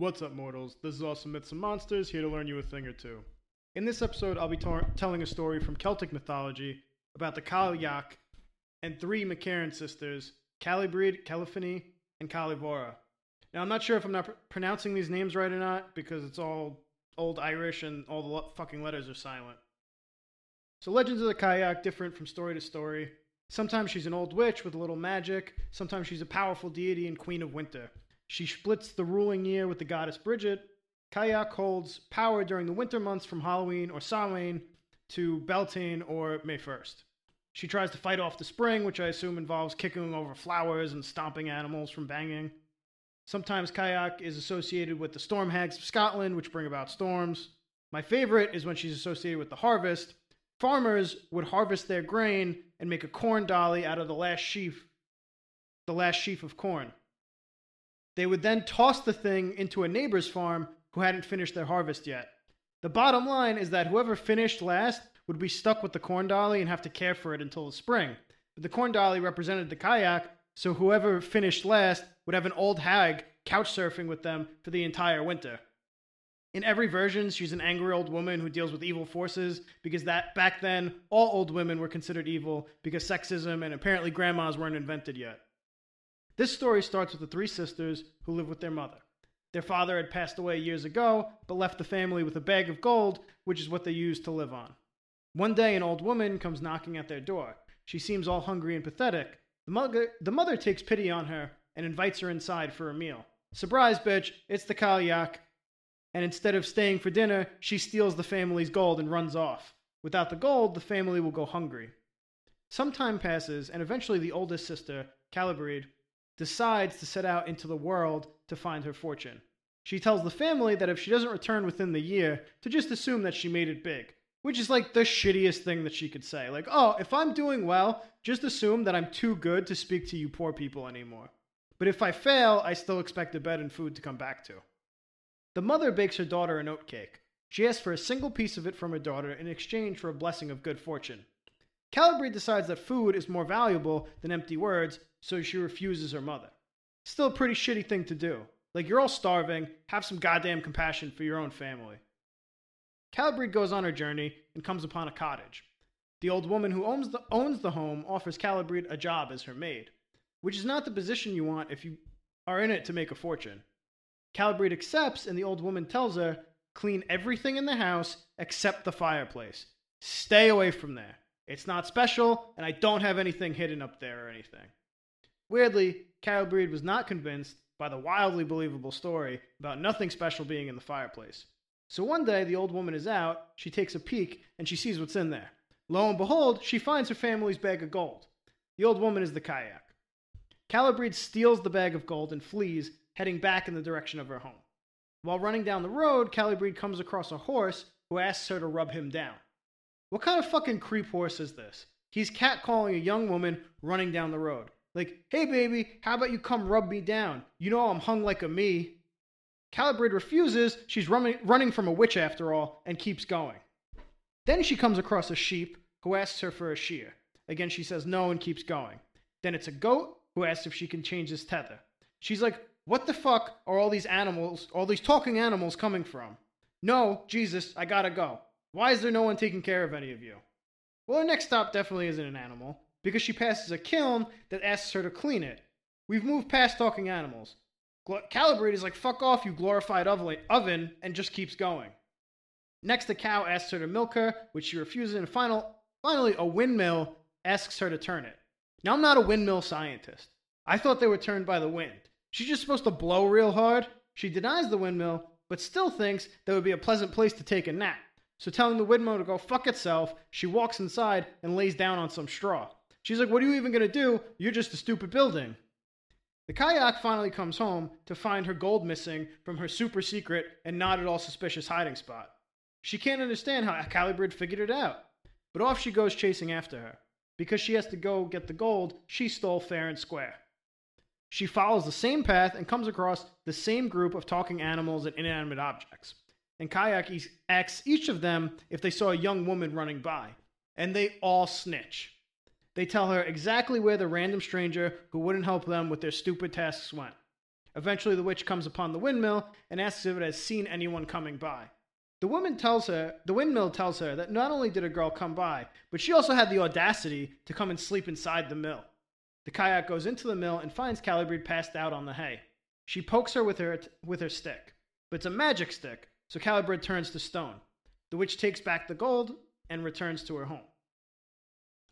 What's up, mortals? This is Awesome Myths and Monsters, here to learn you a thing or two. In this episode, I'll be tor- telling a story from Celtic mythology about the Cailleach and three McCarran sisters, Calibrid, Caliphany, and Calivora. Now, I'm not sure if I'm not pr- pronouncing these names right or not, because it's all Old Irish and all the lo- fucking letters are silent. So, Legends of the Cailleach different from story to story. Sometimes she's an old witch with a little magic, sometimes she's a powerful deity and queen of winter. She splits the ruling year with the goddess Bridget. Cailleach holds power during the winter months from Halloween or Samhain to Beltane or May 1st. She tries to fight off the spring, which I assume involves kicking over flowers and stomping animals from banging. Sometimes Cailleach is associated with the storm hags of Scotland, which bring about storms. My favorite is when she's associated with the harvest. Farmers would harvest their grain and make a corn dolly out of the last sheaf, the last sheaf of corn. They would then toss the thing into a neighbor's farm who hadn't finished their harvest yet. The bottom line is that whoever finished last would be stuck with the corn dolly and have to care for it until the spring. But the corn dolly represented the Cailleach, so whoever finished last would have an old hag couch surfing with them for the entire winter. In every version, she's an angry old woman who deals with evil forces because that back then all old women were considered evil because sexism and apparently grandmas weren't invented yet. This story starts with the three sisters who live with their mother. Their father had passed away years ago, but left the family with a bag of gold, which is what they used to live on. One day, an old woman comes knocking at their door. She seems all hungry and pathetic. The mother, the mother takes pity on her and invites her inside for a meal. Surprise, bitch, it's the Cailleach. And instead of staying for dinner, she steals the family's gold and runs off. Without the gold, the family will go hungry. Some time passes, and eventually the oldest sister, Calibride, decides to set out into the world to find her fortune. She tells the family that if she doesn't return within the year, to just assume that she made it big, which is like the shittiest thing that she could say. Like, oh, if I'm doing well, just assume that I'm too good to speak to you poor people anymore. But if I fail, I still expect a bed and food to come back to. The mother bakes her daughter an oat cake. She asks for a single piece of it from her daughter in exchange for a blessing of good fortune. Calibride decides that food is more valuable than empty words, so she refuses her mother. Still a pretty shitty thing to do. Like, you're all starving, have some goddamn compassion for your own family. Calibride goes on her journey and comes upon a cottage. The old woman who owns the, owns the home offers Calibride a job as her maid, which is not the position you want if you are in it to make a fortune. Calibride accepts, and the old woman tells her, clean everything in the house except the fireplace. Stay away from there. It's not special, and I don't have anything hidden up there or anything. Weirdly, Calibride was not convinced by the wildly believable story about nothing special being in the fireplace. So one day, the old woman is out, she takes a peek, and she sees what's in there. Lo and behold, she finds her family's bag of gold. The old woman is the Cailleach. Calibride steals the bag of gold and flees, heading back in the direction of her home. While running down the road, Calibride comes across a horse who asks her to rub him down. What kind of fucking creep horse is this? He's catcalling a young woman running down the road. Like, hey baby, how about you come rub me down? You know I'm hung like a me. Calibride refuses, she's running, running from a witch after all, and keeps going. Then she comes across a sheep who asks her for a shear. Again, she says no and keeps going. Then it's a goat who asks if she can change his tether. She's like, what the fuck are all these animals, all these talking animals coming from? No, Jesus, I gotta go. Why is there no one taking care of any of you? Well, her next stop definitely isn't an animal, because she passes a kiln that asks her to clean it. We've moved past talking animals. Calibride is like, fuck off, you glorified oven, and just keeps going. Next, a cow asks her to milk her, which she refuses, and final, finally, a windmill asks her to turn it. Now, I'm not a windmill scientist. I thought they were turned by the wind. She's just supposed to blow real hard. She denies the windmill, but still thinks that would be a pleasant place to take a nap. So, telling the windmill to go fuck itself, she walks inside and lays down on some straw. She's like, What are you even going to do? You're just a stupid building. The Cailleach finally comes home to find her gold missing from her super secret and not at all suspicious hiding spot. She can't understand how Calibride figured it out, but off she goes chasing after her. Because she has to go get the gold she stole fair and square. She follows the same path and comes across the same group of talking animals and inanimate objects. And Cailleach asks each of them if they saw a young woman running by, and they all snitch. They tell her exactly where the random stranger who wouldn't help them with their stupid tasks went. Eventually, the witch comes upon the windmill and asks if it has seen anyone coming by. The woman tells her, the windmill tells her that not only did a girl come by, but she also had the audacity to come and sleep inside the mill. The Cailleach goes into the mill and finds Calibree passed out on the hay. She pokes her with her with her stick, but it's a magic stick, so Calibree turns to stone. The witch takes back the gold and returns to her home.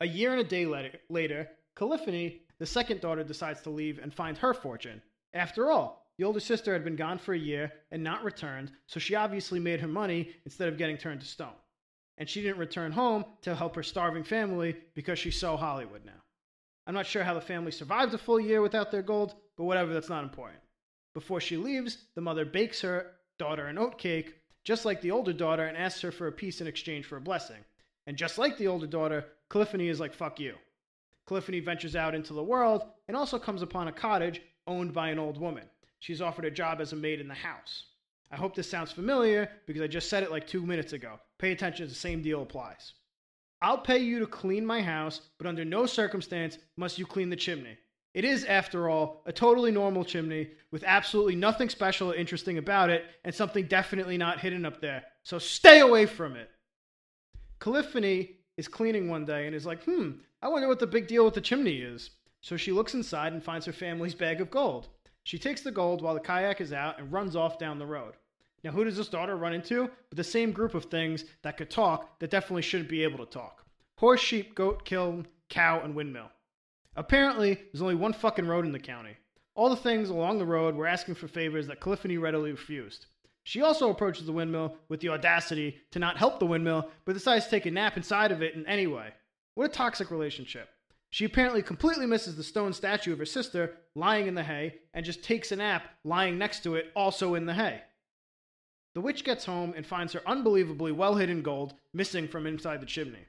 A year and a day later, later Calliope, the second daughter, decides to leave and find her fortune. After all, the older sister had been gone for a year and not returned, so she obviously made her money instead of getting turned to stone. And she didn't return home to help her starving family because she's so Hollywood now. I'm not sure how the family survived a full year without their gold, but whatever, that's not important. Before she leaves, the mother bakes her daughter an oat cake, just like the older daughter, and asks her for a piece in exchange for a blessing. And just like the older daughter, Calliope is like, fuck you. Calliope ventures out into the world and also comes upon a cottage owned by an old woman. She's offered a job as a maid in the house. I hope this sounds familiar because I just said it like two minutes ago. Pay attention, the same deal applies. I'll pay you to clean my house, but under no circumstance must you clean the chimney. It is, after all, a totally normal chimney with absolutely nothing special or interesting about it and something definitely not hidden up there. So stay away from it. Calliope is cleaning one day and is like, hmm, I wonder what the big deal with the chimney is. So she looks inside and finds her family's bag of gold. She takes the gold while the Cailleach is out and runs off down the road. Now, who does this daughter run into? But the same group of things that could talk that definitely shouldn't be able to talk horse, sheep, goat, kiln, cow, and windmill. Apparently, there's only one fucking road in the county. All the things along the road were asking for favors that Calliope readily refused. She also approaches the windmill with the audacity to not help the windmill, but decides to take a nap inside of it in any way. What a toxic relationship. She apparently completely misses the stone statue of her sister lying in the hay and just takes a nap lying next to it, also in the hay. The witch gets home and finds her unbelievably well hidden gold missing from inside the chimney.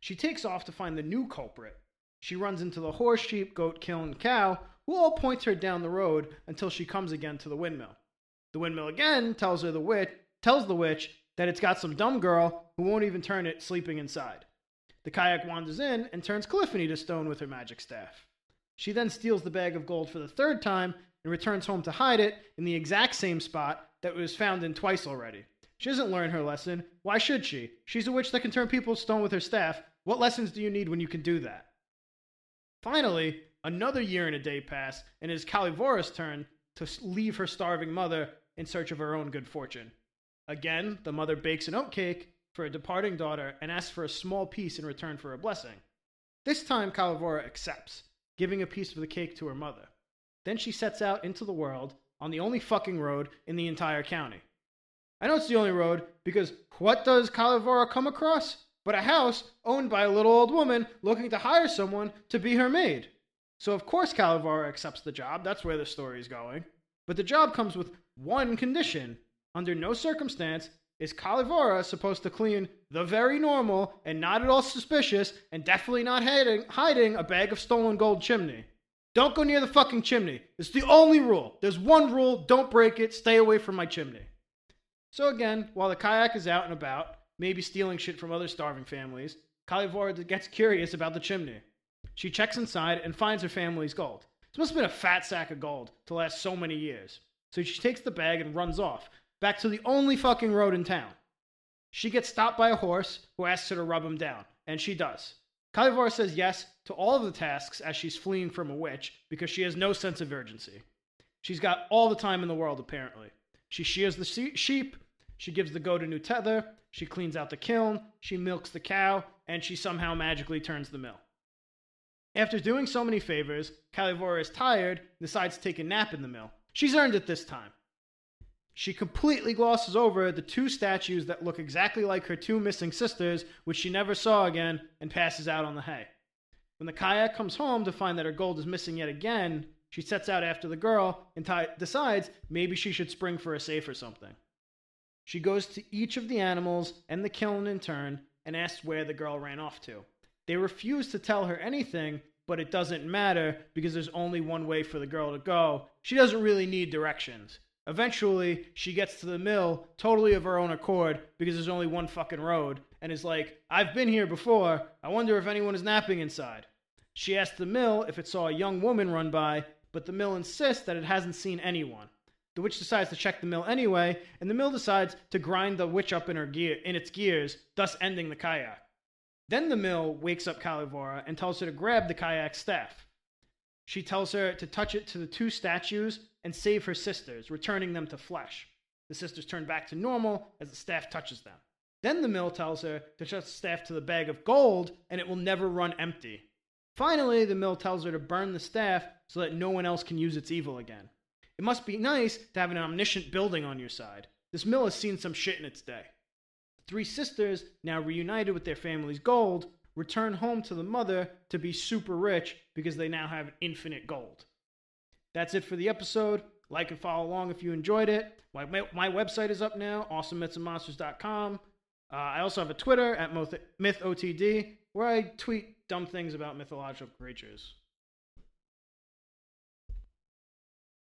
She takes off to find the new culprit. She runs into the horse, sheep, goat, kiln, cow, who all point her down the road until she comes again to the windmill. The windmill again tells her the witch tells the witch that it's got some dumb girl who won't even turn it sleeping inside. The Cailleach wanders in and turns Calliope to stone with her magic staff. She then steals the bag of gold for the third time and returns home to hide it in the exact same spot that it was found in twice already. She doesn't learn her lesson. Why should she? She's a witch that can turn people to stone with her staff. What lessons do you need when you can do that? Finally, another year and a day pass, and it is Calivora's turn to leave her starving mother in search of her own good fortune. Again, the mother bakes an oat cake for a departing daughter and asks for a small piece in return for a blessing. This time, Calivora accepts, giving a piece of the cake to her mother. Then she sets out into the world on the only fucking road in the entire county. I know it's the only road because what does Calivora come across? But a house owned by a little old woman looking to hire someone to be her maid. So, of course, Calivora accepts the job. That's where the story is going. But the job comes with one condition. Under no circumstance is Calivora supposed to clean the very normal and not at all suspicious and definitely not hiding, hiding a bag of stolen gold chimney. Don't go near the fucking chimney. It's the only rule. There's one rule don't break it, stay away from my chimney. So, again, while the Cailleach is out and about, maybe stealing shit from other starving families, Calivora gets curious about the chimney. She checks inside and finds her family's gold. This must have been a fat sack of gold to last so many years. So she takes the bag and runs off, back to the only fucking road in town. She gets stopped by a horse who asks her to rub him down, and she does. Calivora says yes to all of the tasks as she's fleeing from a witch because she has no sense of urgency. She's got all the time in the world, apparently. She shears the sheep, she gives the goat a new tether, she cleans out the kiln, she milks the cow, and she somehow magically turns the mill. After doing so many favors, Calivora is tired and decides to take a nap in the mill. She's earned it this time. She completely glosses over the two statues that look exactly like her two missing sisters, which she never saw again, and passes out on the hay. When the Cailleach comes home to find that her gold is missing yet again, she sets out after the girl and t- decides maybe she should spring for a safe or something. She goes to each of the animals and the kiln in turn and asks where the girl ran off to. They refuse to tell her anything, but it doesn't matter because there's only one way for the girl to go. She doesn't really need directions. Eventually, she gets to the mill totally of her own accord because there's only one fucking road and is like, I've been here before. I wonder if anyone is napping inside. She asks the mill if it saw a young woman run by, but the mill insists that it hasn't seen anyone. The witch decides to check the mill anyway, and the mill decides to grind the witch up in her gear in its gears, thus ending the Cailleach. Then the mill wakes up Calivora and tells her to grab the Cailleach staff. She tells her to touch it to the two statues and save her sisters, returning them to flesh. The sisters turn back to normal as the staff touches them. Then the mill tells her to touch the staff to the bag of gold and it will never run empty. Finally, the mill tells her to burn the staff so that no one else can use its evil again. It must be nice to have an omniscient building on your side. This mill has seen some shit in its day. The three sisters, now reunited with their family's gold, return home to the mother to be super rich because they now have infinite gold. That's it for the episode. Like and follow along if you enjoyed it. My, my website is up now, awesomemythsandmonsters.com. Uh, I also have a Twitter at MythOTD where I tweet dumb things about mythological creatures.